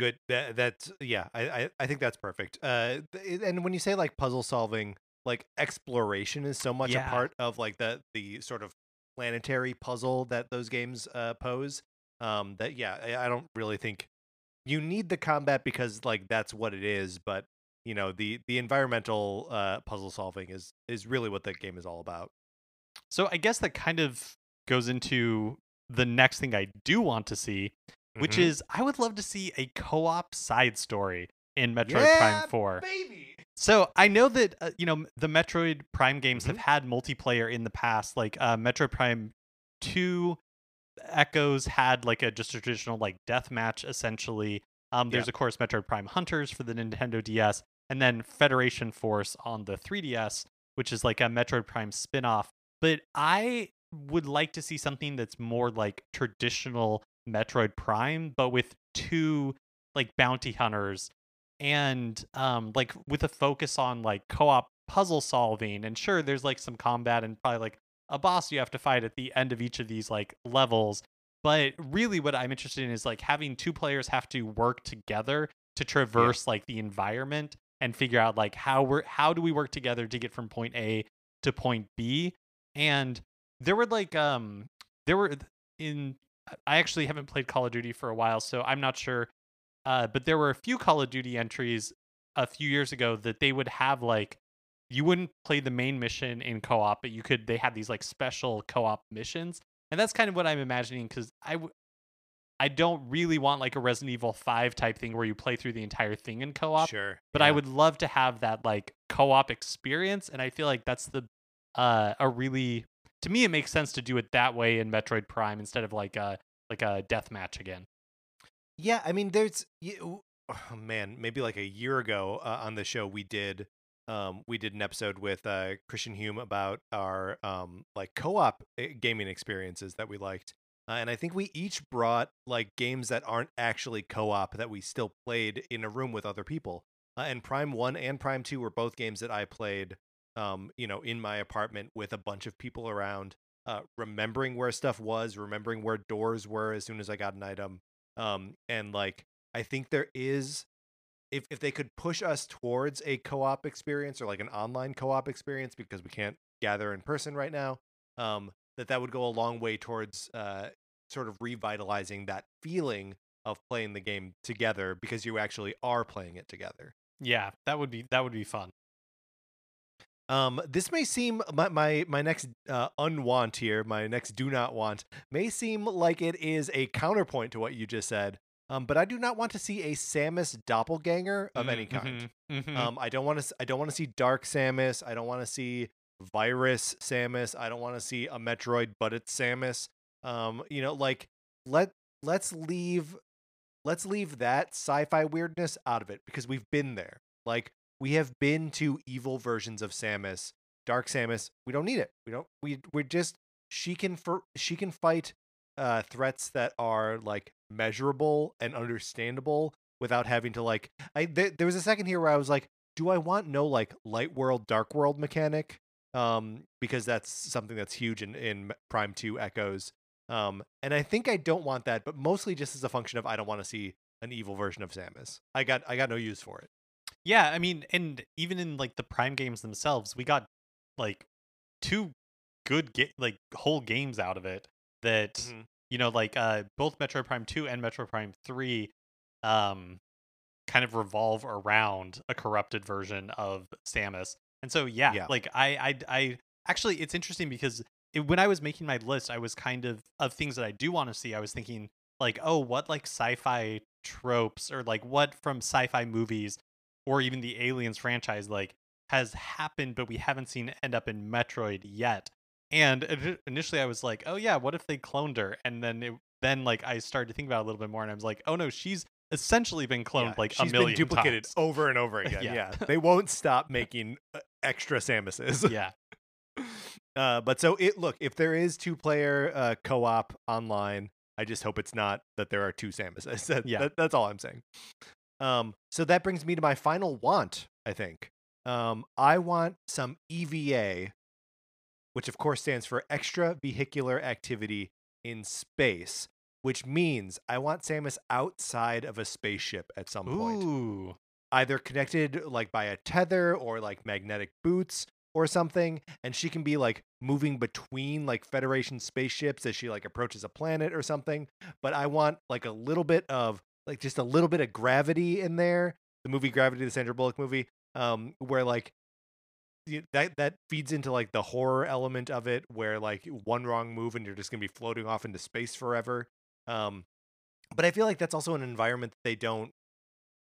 Speaker 1: Good. That that's yeah. I I, I think that's perfect. Uh, and when you say like puzzle solving, like exploration is so much
Speaker 2: Yeah.
Speaker 1: a part of like the the sort of planetary puzzle that those games uh pose. Um, that yeah, I, I don't really think you need the combat because like that's what it is, but you know the the environmental uh puzzle solving is is really what that game is all about.
Speaker 2: so i guess that kind of goes into the next thing i do want to see which
Speaker 1: Mhm.
Speaker 2: is I would love to see a co-op side story in Metroid
Speaker 1: Yeah,
Speaker 2: Prime 4.
Speaker 1: baby.
Speaker 2: So I know that uh, you know the Metroid Prime games have
Speaker 1: Mhm.
Speaker 2: had multiplayer in the past, like uh, Metroid Prime 2 Echoes had like a just a traditional like death match essentially. Um, there's
Speaker 1: Yeah.
Speaker 2: of course Metroid Prime Hunters for the Nintendo DS, and then Federation Force on the 3DS, which is like a Metroid Prime spin-off. But I would like to see something that's more like traditional Metroid Prime, but with two like bounty hunters and um like with a focus on like co-op puzzle solving and sure there's like some combat and probably like a boss you have to fight at the end of each of these like levels but really what i'm interested in is like having two players have to work together to traverse like the environment and figure out like how we're how do we work together to get from point a to point b and there were like um there were in i actually haven't played call of duty for a while so i'm not sure uh, but there were a few Call of Duty entries a few years ago that they would have like you wouldn't play the main mission in co-op, but you could. They had these like special co-op missions, and that's kind of what I'm imagining because I w- I don't really want like a Resident Evil Five type thing where you play through the entire thing in co-op.
Speaker 1: Sure.
Speaker 2: But I would love to have that like co-op experience, and I feel like that's the uh a really to me it makes sense to do it that way in Metroid Prime instead of like a like a death match again.
Speaker 1: Yeah, I mean, there's you, oh, man, maybe like a year ago uh, on the show we did um we did an episode with uh Christian Hume about our um like co-op uh, gaming experiences that we liked. Uh, and I think we each brought like games that aren't actually co-op that we still played in a room with other people. Uh, and Prime 1 and Prime 2 were both games that I played um, you know, in my apartment with a bunch of people around, uh, remembering where stuff was, remembering where doors were as soon as I got an item. Um, and like, I think there is, if, if they could push us towards a co op experience or like an online co op experience because we can't gather in person right now, um, that that would go a long way towards uh, sort of revitalizing that feeling of playing the game together because you actually are playing it together.
Speaker 2: Yeah, that would be that would be fun.
Speaker 1: Um, this may seem my my, my next uh, unwant here, my next do not want may seem like it is a counterpoint to what you just said. Um, but I do not want to see a Samus doppelganger of any kind.
Speaker 2: Mm-hmm, mm-hmm.
Speaker 1: Um, I don't want to. I don't want to see Dark Samus. I don't want to see Virus Samus. I don't want to see a Metroid, but it's Samus. Um, you know, like let let's leave let's leave that sci-fi weirdness out of it because we've been there. Like we have been to evil versions of Samus, Dark Samus. We don't need it. We don't. We we're just she can for she can fight uh threats that are like measurable and understandable without having to like. I th- there was a second here where I was like, do I want no like light world dark world mechanic? Um, because that's something that's huge in in Prime Two Echoes. Um, and I think I don't want that, but mostly just as a function of I don't want to see an evil version of Samus. I got I got no use for it.
Speaker 2: Yeah, I mean, and even in like the Prime games themselves, we got like two good ga- like whole games out of it that
Speaker 1: Mhm.
Speaker 2: you know like uh both Metroid Prime 2 and Metroid Prime 3 um kind of revolve around a corrupted version of Samus. And so yeah,
Speaker 1: Yeah.
Speaker 2: like I I I actually it's interesting because it, when I was making my list, I was kind of of things that I do want to see. I was thinking like, oh, what like sci-fi tropes or like what from sci-fi movies or even the Aliens franchise like has happened, but we haven't seen end up in Metroid yet. And initially, I was like, oh yeah, what if they cloned her? And then it, then like I started to think about it a little bit more, and I was like, oh no, she's essentially been cloned
Speaker 1: Yeah,
Speaker 2: like
Speaker 1: she's
Speaker 2: a million
Speaker 1: been duplicated
Speaker 2: times.
Speaker 1: over and over (laughs) again.
Speaker 2: Yeah.
Speaker 1: yeah. (laughs) they won't stop making uh, extra Samuses.
Speaker 2: yeah, (laughs)
Speaker 1: Uh, but so it look if there is two player uh, co op online, I just hope it's not that there are two Samuses. That-
Speaker 2: Yeah.
Speaker 1: that- that's all I'm saying. Um, so that brings me to my final want. I think um, I want some EVA, which of course stands for Extra Vehicular Activity in Space, which means I want Samus outside of a spaceship at some point
Speaker 2: ooh,
Speaker 1: either connected like by a tether or like magnetic boots or something and she can be like moving between like federation spaceships as she like approaches a planet or something but i want like a little bit of like just a little bit of gravity in there the movie gravity the sandra bullock movie um where like that that feeds into like the horror element of it where like one wrong move and you're just to be floating off into space forever um but i feel like that's also an environment that they don't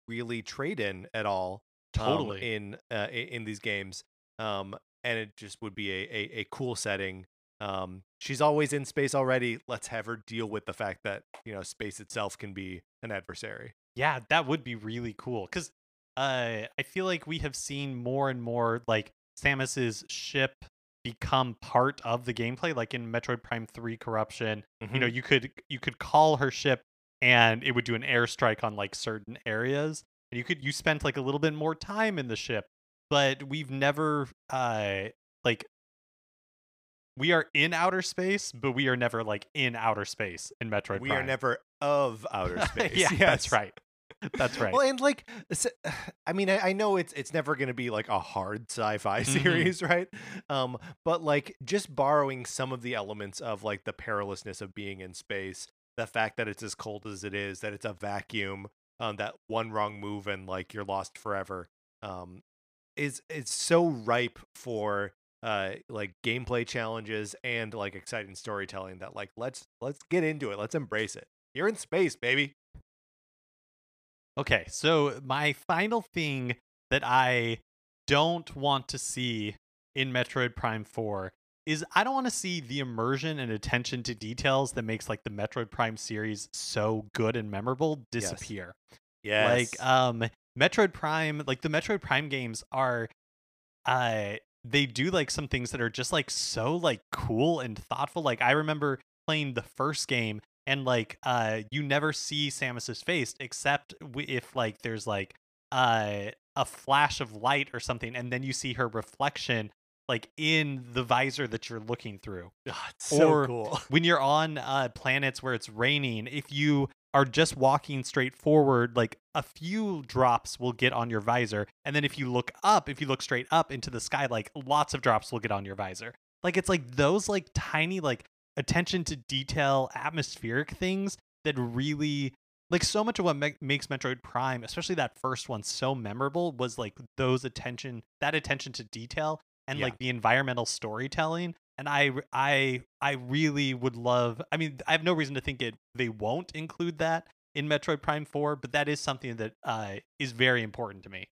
Speaker 1: really trade in at all um,
Speaker 2: Totally.
Speaker 1: in uh, in these games um and it just would be a, a, a cool setting um she's always in space already let's have her deal with the fact that you know space itself can be an adversary
Speaker 2: yeah, that would be really cool because uh, I feel like we have seen more and more like Samus's ship become part of the gameplay, like in Metroid Prime Three Corruption. you know you could you could call her ship and it would do an airstrike on like certain areas and you could you spent like a little bit more time in the ship but we've never uh like we are in outer space but we are never like in outer space in metroid
Speaker 1: we
Speaker 2: Prime.
Speaker 1: are never of outer (laughs) space
Speaker 2: yeah
Speaker 1: Yes.
Speaker 2: that's right that's right
Speaker 1: Well, and like, (sighs) I mean, I, I know it's it's never going to be like a hard sci-fi (laughs)
Speaker 2: Mhm.
Speaker 1: series, right? Um, but like just borrowing some of the elements of like the perilousness of being in space, the fact that it's as cold as it is, that it's a vacuum, um, that one wrong move and like you're lost forever, um, is is so ripe for uh like gameplay challenges and like exciting storytelling that like let's let's get into it, let's embrace it. You're in space, baby.
Speaker 2: Okay, so my final thing that I don't want to see in Metroid Prime 4 is I don't want to see the immersion and attention to details that makes like the Metroid Prime series so good and memorable
Speaker 1: Yes.
Speaker 2: disappear.
Speaker 1: Yes.
Speaker 2: Like um Metroid Prime, like the Metroid Prime games are uh they do like some things that are just like so like cool and thoughtful. Like I remember playing the first game and like uh you never see Samus's face except if like there's like uh a flash of light or something and then you see her reflection like in the visor that you're looking through.
Speaker 1: It's so
Speaker 2: Or-
Speaker 1: cool. (laughs)
Speaker 2: When you're on uh, planets where it's raining, if you are just walking straight forward, like a few drops will get on your visor, and then if you look up, if you look straight up into the sky, like lots of drops will get on your visor. Like it's like those like tiny like attention to detail atmospheric things that really like so much of what ma- makes Metroid Prime, especially that first one, so memorable was like those attention, that attention to detail, and
Speaker 1: Yeah.
Speaker 2: like the environmental storytelling. And I I I really would love. I mean, I have no reason to think it they won't include that in Metroid Prime Four, but that is something that uh, is very important to me.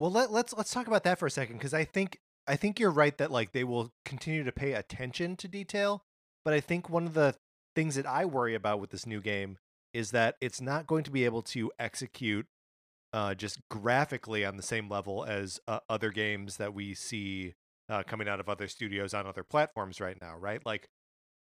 Speaker 1: Well, let, let's let's talk about that for a second because I think I think you're right that like they will continue to pay attention to detail, but I think one of the things that I worry about with this new game is that it's not going to be able to execute uh, just graphically on the same level as uh, other games that we see uh, coming out of other studios on other platforms right now, right? Like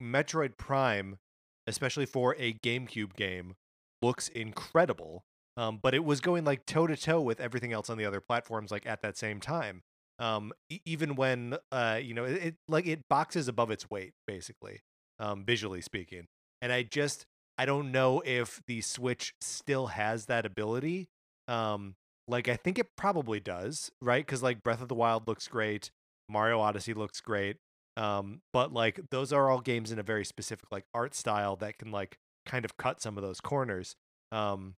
Speaker 1: Metroid Prime, especially for a GameCube game, looks incredible. Um, but it was going like toe to toe with everything else on the other platforms, like at that same time. Um, e- even when uh, you know, it, it like it boxes above its weight, basically, um, visually speaking. And I just I don't know if the Switch still has that ability. Um, like I think it probably does, right? Because like Breath of the Wild looks great, Mario Odyssey looks great. Um, but like those are all games in a very specific like art style that can like kind of cut some of those corners. Um,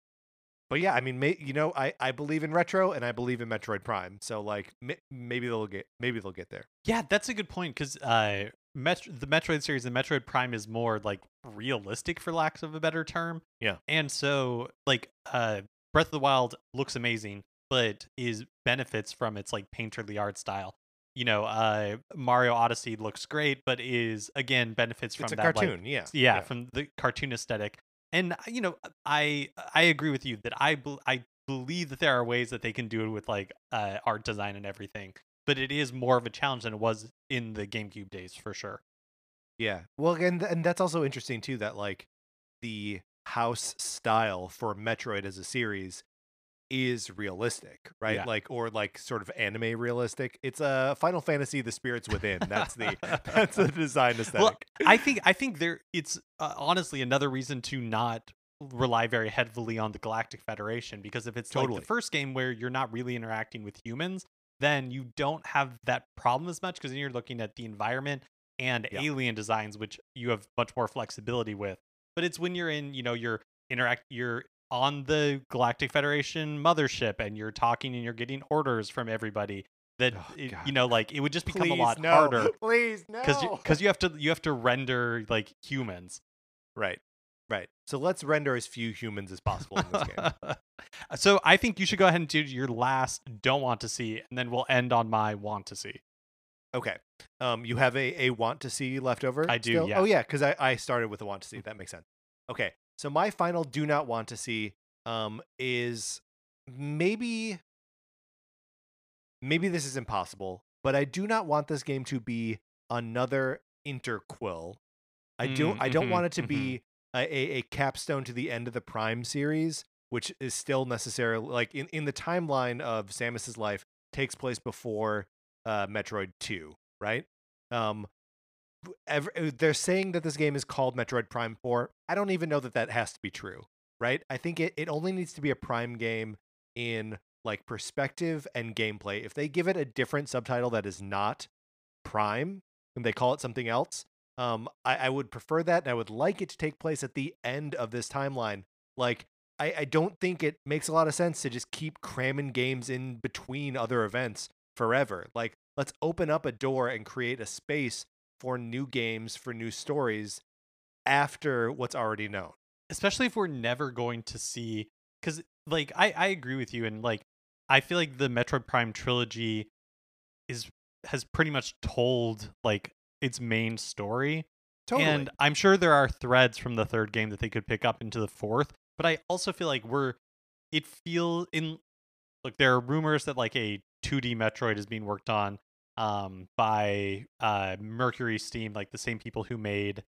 Speaker 1: but yeah, I mean, may, you know, I I believe in retro and I believe in Metroid Prime. So like m- maybe they'll get maybe they'll get there.
Speaker 2: Yeah, that's a good point because uh, Met- the Metroid series and Metroid Prime is more like realistic, for lack of a better term.
Speaker 1: Yeah.
Speaker 2: and so like uh, Breath of the Wild looks amazing, but is benefits from its like painterly art style. You know, uh, Mario Odyssey looks great, but is again benefits from
Speaker 1: It's a
Speaker 2: that like,
Speaker 1: cartoon, yeah,
Speaker 2: yeah, from the cartoon aesthetic. And uh, you know, I I agree with you that I I believe that there are ways that they can do it with like uh, art design and everything, but it is more of a challenge than it was in the GameCube days for sure.
Speaker 1: Yeah. Well, and and that's also interesting too that like the house style for Metroid as a series is realistic, right?
Speaker 2: Yeah.
Speaker 1: Like or like sort of anime realistic. It's a uh, Final Fantasy: The Spirits Within. That's the (laughs) (laughs) that's the design aesthetic.
Speaker 2: Well, I think I think there it's uh, honestly another reason to not rely very heavily on the Galactic Federation because if it's like
Speaker 1: Totally.
Speaker 2: the first game where you're not really interacting with humans, then you don't have that problem as much because then you're looking at the environment and
Speaker 1: Yeah.
Speaker 2: alien designs which you have much more flexibility with. But it's when you're in, you know, you're interact you're on the Galactic Federation mothership and you're talking and you're getting orders from everybody that
Speaker 1: Oh,
Speaker 2: it- you know like it would just become a lot
Speaker 1: no.
Speaker 2: harder (laughs)
Speaker 1: Please no.
Speaker 2: because because you, have to you have to render like humans.
Speaker 1: right, right. So let's render as few humans as possible in this game. (laughs)
Speaker 2: so I think you should go ahead and do your last don't want to see, and then we'll end on my want to see.
Speaker 1: Okay. Um, you have a, a want to see left over?
Speaker 2: I do,
Speaker 1: still?
Speaker 2: yeah.
Speaker 1: Oh yeah, because I, I started with a want to see. That makes sense. Okay. So my final do not want to see um is maybe maybe this is impossible, but I do not want this game to be another interquel. I don't
Speaker 2: Mm,
Speaker 1: I don't
Speaker 2: mhm,
Speaker 1: want it to be a, a, a capstone to the end of the Prime series, which is still necessarily like in, in the timeline of Samus's life takes place before uh, Metroid 2, right? Um, uh, they're saying that this game is called Metroid Prime 4. I don't even know that that has to be true, right? I think it, it only needs to be a Prime game in like perspective and gameplay. If they give it a different subtitle that is not Prime and they call it something else, um, I, I would prefer that and I would like it to take place at the end of this timeline. Like, I, I don't think it makes a lot of sense to just keep cramming games in between other events forever. Like, let's open up a door and create a space for new games, for new stories after what's already known.
Speaker 2: especially if we're never going to see because like I, I agree with you and like i feel like the metroid prime trilogy is has pretty much told like its main story
Speaker 1: Totally.
Speaker 2: and i'm sure there are threads from the third game that they could pick up into the fourth but i also feel like we're it feel in look there are rumors that like a 2d metroid is being worked on um by uh MercurySteam like the same people who made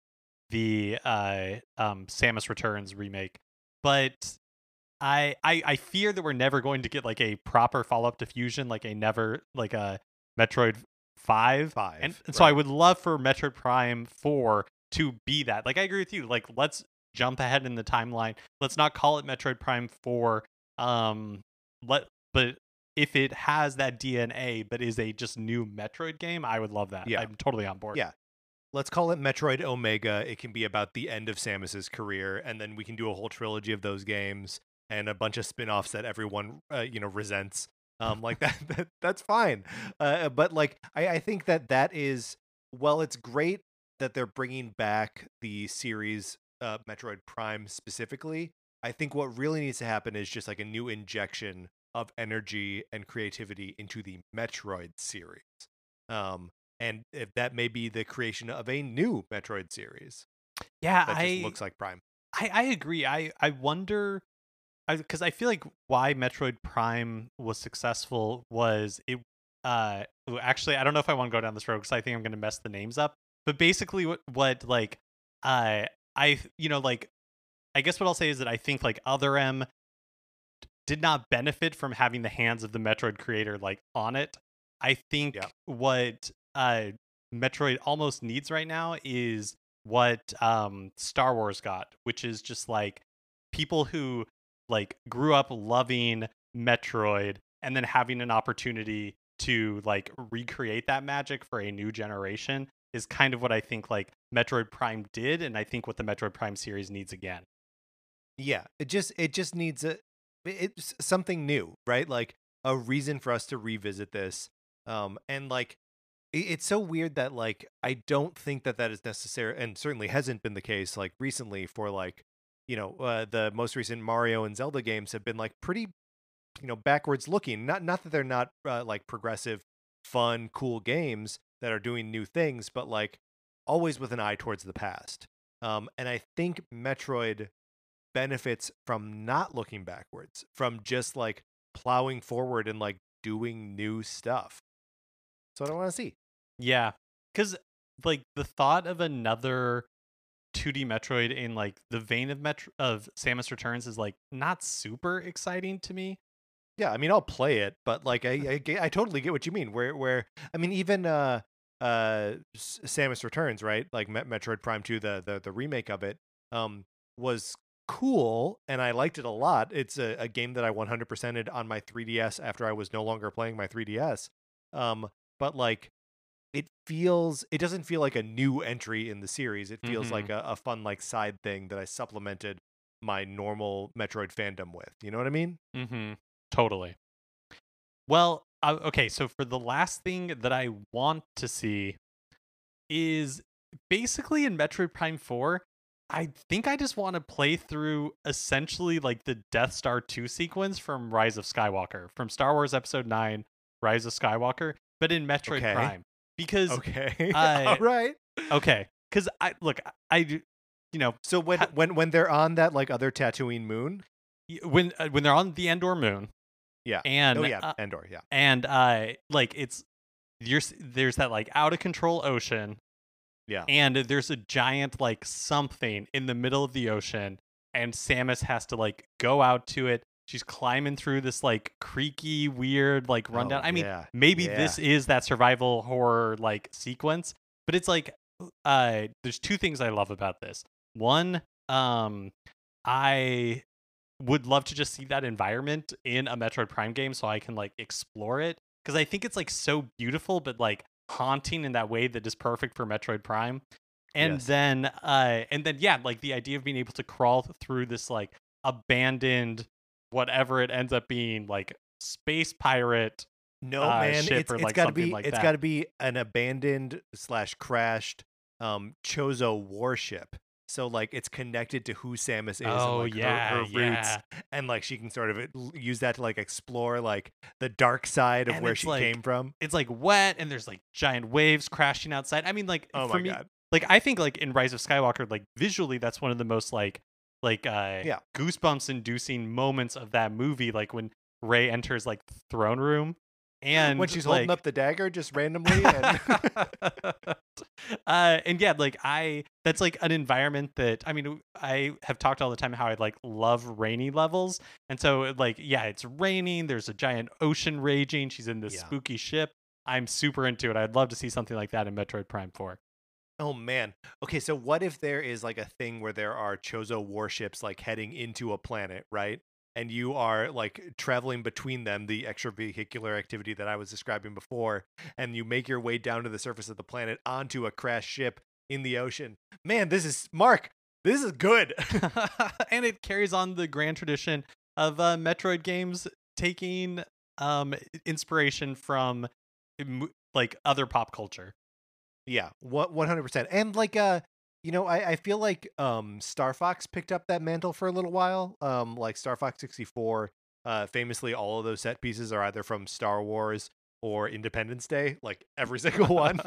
Speaker 2: the uh um Samus Returns remake. But I I I fear that we're never going to get like a proper follow-up to Fusion, like a never like a Metroid five.
Speaker 1: Five,
Speaker 2: And, and so I would love for Metroid Prime 4 to be that. Like I agree with you. Like let's jump ahead in the timeline. Let's not call it Metroid Prime 4. Um let but if it has that DNA but is a just new Metroid game, I would love that.
Speaker 1: Yeah.
Speaker 2: I'm totally on board.
Speaker 1: Yeah. Let's call it Metroid Omega. It can be about the end of Samus's career, and then we can do a whole trilogy of those games and a bunch of spin-offs that everyone uh, you know resents. Um, like (laughs) that, that that's fine. Uh, but like I, I think that that is well, it's great that they're bringing back the series uh, Metroid Prime specifically. I think what really needs to happen is just like a new injection of energy and creativity into the Metroid series. Um, and if that may be the creation of a new Metroid series
Speaker 2: Yeah,
Speaker 1: that
Speaker 2: I
Speaker 1: just looks like Prime.
Speaker 2: I, I agree. I, I wonder because I, feel like why Metroid Prime was successful was it. Uh, actually, I don't know if I want to go down this road because I think I'm going to mess the names up. But basically, what what like, uh, I you know like, I guess what I'll say is that I think like Other M did not benefit from having the hands of the Metroid creator like on it. I think
Speaker 1: Yeah.
Speaker 2: what uh Metroid almost needs right now is what um Star Wars got, which is just like people who like grew up loving Metroid and then having an opportunity to like recreate that magic for a new generation is kind of what I think like Metroid Prime did and I think what the Metroid Prime series needs again.
Speaker 1: Yeah, it just it just needs a it's something new, right? Like a reason for us to revisit this. Um, and like it's so weird that like I don't think that that is necessary, and certainly hasn't been the case like recently for like you know uh, the most recent Mario and Zelda games have been like pretty you know backwards looking. Not not that they're not uh, like progressive, fun, cool games that are doing new things, but like always with an eye towards the past. Um, and I think Metroid benefits from not looking backwards, from just like plowing forward and like doing new stuff. That's what I want to see.
Speaker 2: Yeah, cuz like the thought of another 2D Metroid in like the vein of Metro of Samus Returns is like not super exciting to me.
Speaker 1: Yeah, I mean, I'll play it, but like, I (laughs) I, I totally get what you mean. Where where I mean, even uh uh Samus Returns, right? Like Met- Metroid Prime Two, the the the remake of it, um, was cool, and I liked it a lot. It's a, a game that I 100%ed on my 3DS after I was no longer playing my 3DS. Um, but like, it feels it doesn't feel like a new entry in the series. It feels like a, a fun like side thing that I supplemented my normal Metroid fandom with. You know what I mean?
Speaker 2: Mm-hmm. Totally. Well, uh, okay. So for the last thing that I want to see is basically in Metroid Prime Four. I think I just want to play through essentially like the Death Star 2 sequence from Rise of Skywalker, from Star Wars Episode 9, Rise of Skywalker, but in Metroid
Speaker 1: Okay.
Speaker 2: Prime. Because,
Speaker 1: Okay. (laughs)
Speaker 2: I-
Speaker 1: All right.
Speaker 2: okay, because I look, I, do- you know,
Speaker 1: So when
Speaker 2: Ha-
Speaker 1: when when they're on that like other Tatooine moon,
Speaker 2: when uh, when they're on the Endor moon,
Speaker 1: yeah.
Speaker 2: and
Speaker 1: oh yeah,
Speaker 2: uh,
Speaker 1: Endor, yeah.
Speaker 2: and uh like it's you're there's that like out of control ocean
Speaker 1: Yeah.
Speaker 2: and there's a giant like something in the middle of the ocean and Samus has to like go out to it she's climbing through this like creaky weird like rundown
Speaker 1: Oh,
Speaker 2: i mean
Speaker 1: yeah,
Speaker 2: maybe
Speaker 1: yeah.
Speaker 2: this is that survival horror like sequence but it's like uh there's two things i love about this one um i would love to just see that environment in a metroid prime game so i can like explore it because i think it's like so beautiful but like haunting in that way that is perfect for metroid prime and
Speaker 1: Yes.
Speaker 2: then uh and then yeah like the idea of being able to crawl through this like abandoned whatever it ends up being like space pirate
Speaker 1: No
Speaker 2: uh,
Speaker 1: man,
Speaker 2: ship
Speaker 1: it's,
Speaker 2: or,
Speaker 1: it's
Speaker 2: like,
Speaker 1: gotta be
Speaker 2: like
Speaker 1: it's
Speaker 2: that.
Speaker 1: gotta be an abandoned slash crashed um Chozo warship. So like it's connected to who Samus is
Speaker 2: Oh,
Speaker 1: and like
Speaker 2: yeah,
Speaker 1: her, her roots,
Speaker 2: yeah.
Speaker 1: and like she can sort of use that to like explore like the dark side of
Speaker 2: And
Speaker 1: where she
Speaker 2: like,
Speaker 1: came from.
Speaker 2: it's like wet and there's like giant waves crashing outside i mean like
Speaker 1: Oh
Speaker 2: for
Speaker 1: my
Speaker 2: me
Speaker 1: god,
Speaker 2: like i think like in rise of skywalker like visually that's one of the most like like uh
Speaker 1: Yeah.
Speaker 2: goosebumps inducing moments of that movie like when Rey enters like the throne room and
Speaker 1: when she's holding up the dagger just randomly, and (laughs)
Speaker 2: uh and yeah like i that's like an environment that i mean i have talked all the time how i like love rainy levels and so like yeah it's raining there's a giant ocean raging she's in this
Speaker 1: Yeah.
Speaker 2: spooky ship I'm super into it. I'd love to see something like that in Metroid Prime 4.
Speaker 1: Oh man. Okay, so what if there is like a thing where there are Chozo warships like heading into a planet, right? And you are like traveling between them, the extravehicular activity that I was describing before, and you make your way down to the surface of the planet onto a crashed ship in the ocean. Man, this is Mark. This is good. (laughs) (laughs)
Speaker 2: and it carries on the grand tradition of uh, Metroid games taking um inspiration from like other pop culture.
Speaker 1: Yeah, one hundred percent. And like uh you know, I, I feel like um Star Fox picked up that mantle for a little while. Um like Star Fox sixty four, uh famously all of those set pieces are either from Star Wars or Independence Day, like every (laughs) single one.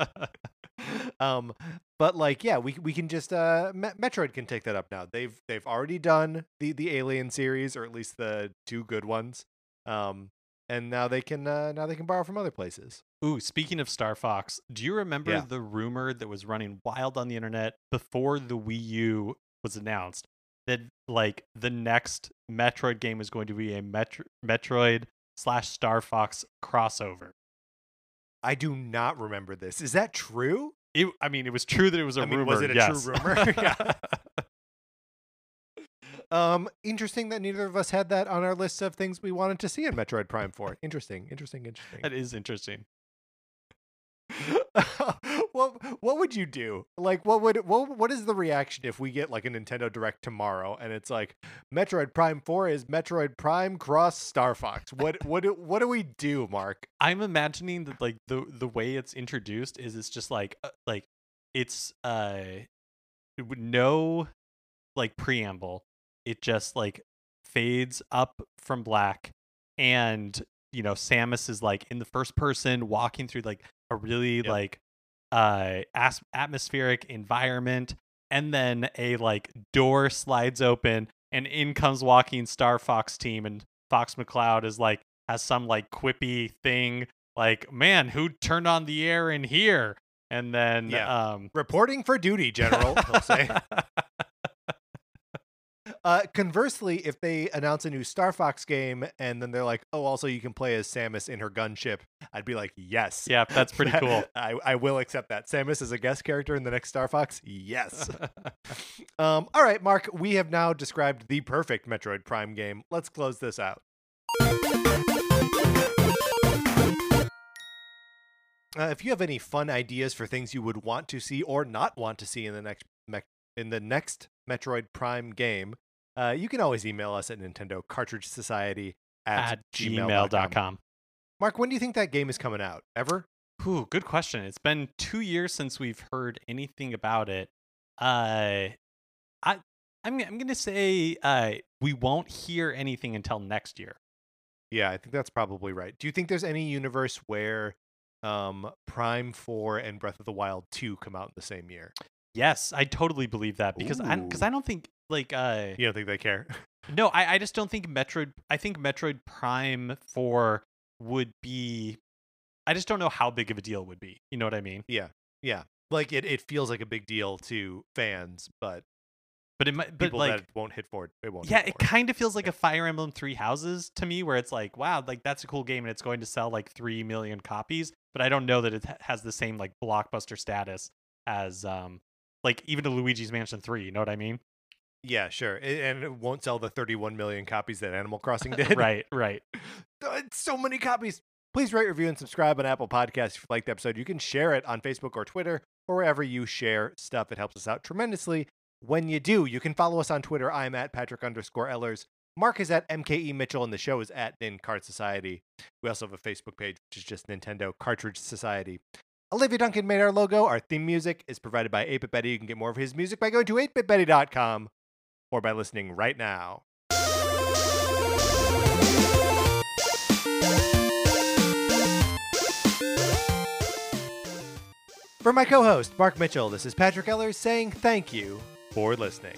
Speaker 1: (laughs) um but like yeah, we we can just uh Me- Metroid can take that up now. They've they've already done the the Alien series or at least the two good ones. Um and now they can uh, now they can borrow from other places.
Speaker 2: Ooh, speaking of Star Fox, do you remember
Speaker 1: Yeah.
Speaker 2: the rumor that was running wild on the internet before the Wii U was announced that like the next Metroid game is going to be a Metro- Metroid slash Star Fox crossover?
Speaker 1: I do not remember this. Is that true?
Speaker 2: It, I mean, it was true that it was a
Speaker 1: I mean,
Speaker 2: rumor.
Speaker 1: was it a
Speaker 2: yes.
Speaker 1: true rumor? (laughs) Yeah. (laughs) Um, interesting that neither of us had that on our list of things we wanted to see in Metroid Prime 4. Interesting, interesting, interesting.
Speaker 2: that is interesting. (laughs)
Speaker 1: what what would you do? Like what would what what is the reaction if we get like a Nintendo Direct tomorrow and it's like Metroid Prime 4 is Metroid Prime cross Star Fox. What (laughs) what do, what do we do, Mark?
Speaker 2: I'm imagining that like the the way it's introduced is it's just like uh, like it's uh no like preamble. It just like fades up from black and you know Samus is like in the first person walking through like a really
Speaker 1: Yep.
Speaker 2: like uh as- atmospheric environment and then a like door slides open and in comes walking Star Fox team and Fox McCloud is like has some like quippy thing like man who turned on the air in here and then
Speaker 1: Yeah.
Speaker 2: um
Speaker 1: Reporting for duty, General, he'll say. (laughs) (laughs) Uh, conversely, if they announce a new Star Fox game and then they're like, "Oh, also you can play as Samus in her gunship," I'd be like, "Yes,
Speaker 2: yeah that's pretty (laughs) cool
Speaker 1: I, I will accept that. Samus is a guest character in the next Star Fox? Yes. (laughs) (laughs) um, all right, Mark, we have now described the perfect Metroid Prime game. Let's close this out. Uh, if you have any fun ideas for things you would want to see or not want to see in the next mech in the next Metroid Prime game, uh, you can always email us at Nintendo Cartridge Society at,
Speaker 2: at
Speaker 1: gmail.com.
Speaker 2: gmail.com
Speaker 1: Mark, when do you think that game is coming out? Ever?
Speaker 2: Ooh, good question. It's been two years since we've heard anything about it. Uh, I, I'm, I'm gonna say uh, we won't hear anything until next year.
Speaker 1: Yeah, I think that's probably right. Do you think there's any universe where um, Prime 4 and Breath of the Wild 2 come out in the same year?
Speaker 2: Yes, I totally believe that because I because I don't think like uh
Speaker 1: You don't think they care? (laughs)
Speaker 2: no I I just don't think Metroid I think Metroid Prime Four would be I just don't know how big of a deal it would be. You know what I mean?
Speaker 1: yeah. Yeah. Like it, it feels like a big deal to fans, but
Speaker 2: But it might but
Speaker 1: people
Speaker 2: like
Speaker 1: that won't hit forward, it won't.
Speaker 2: yeah,
Speaker 1: hit
Speaker 2: it kind of feels like a Fire Emblem Three Houses to me, where it's like, wow, like that's a cool game and it's going to sell like three million copies. But I don't know that it has the same like blockbuster status as um like even a Luigi's Mansion Three. You know what I mean?
Speaker 1: Yeah, sure. And it won't sell the 31 million copies that Animal Crossing (laughs) did.
Speaker 2: right, right. (laughs)
Speaker 1: So many copies. Please rate, review, and subscribe on Apple Podcasts if you liked the episode. You can share it on Facebook or Twitter or wherever you share stuff. It helps us out tremendously. When you do, you can follow us on Twitter. I'm at Patrick underscore Ellers. Mark is at MKE Mitchell, and the show is at Nin Cart Society. We also have a Facebook page, which is just Nintendo Cartridge Society. Olivia Duncan made our logo. Our theme music is provided by 8-Bit Betty. You can get more of his music by going to 8bitbetty.com or by listening right now. For my co host, Mark Mitchell, this is Patrick Ellers saying thank you for listening.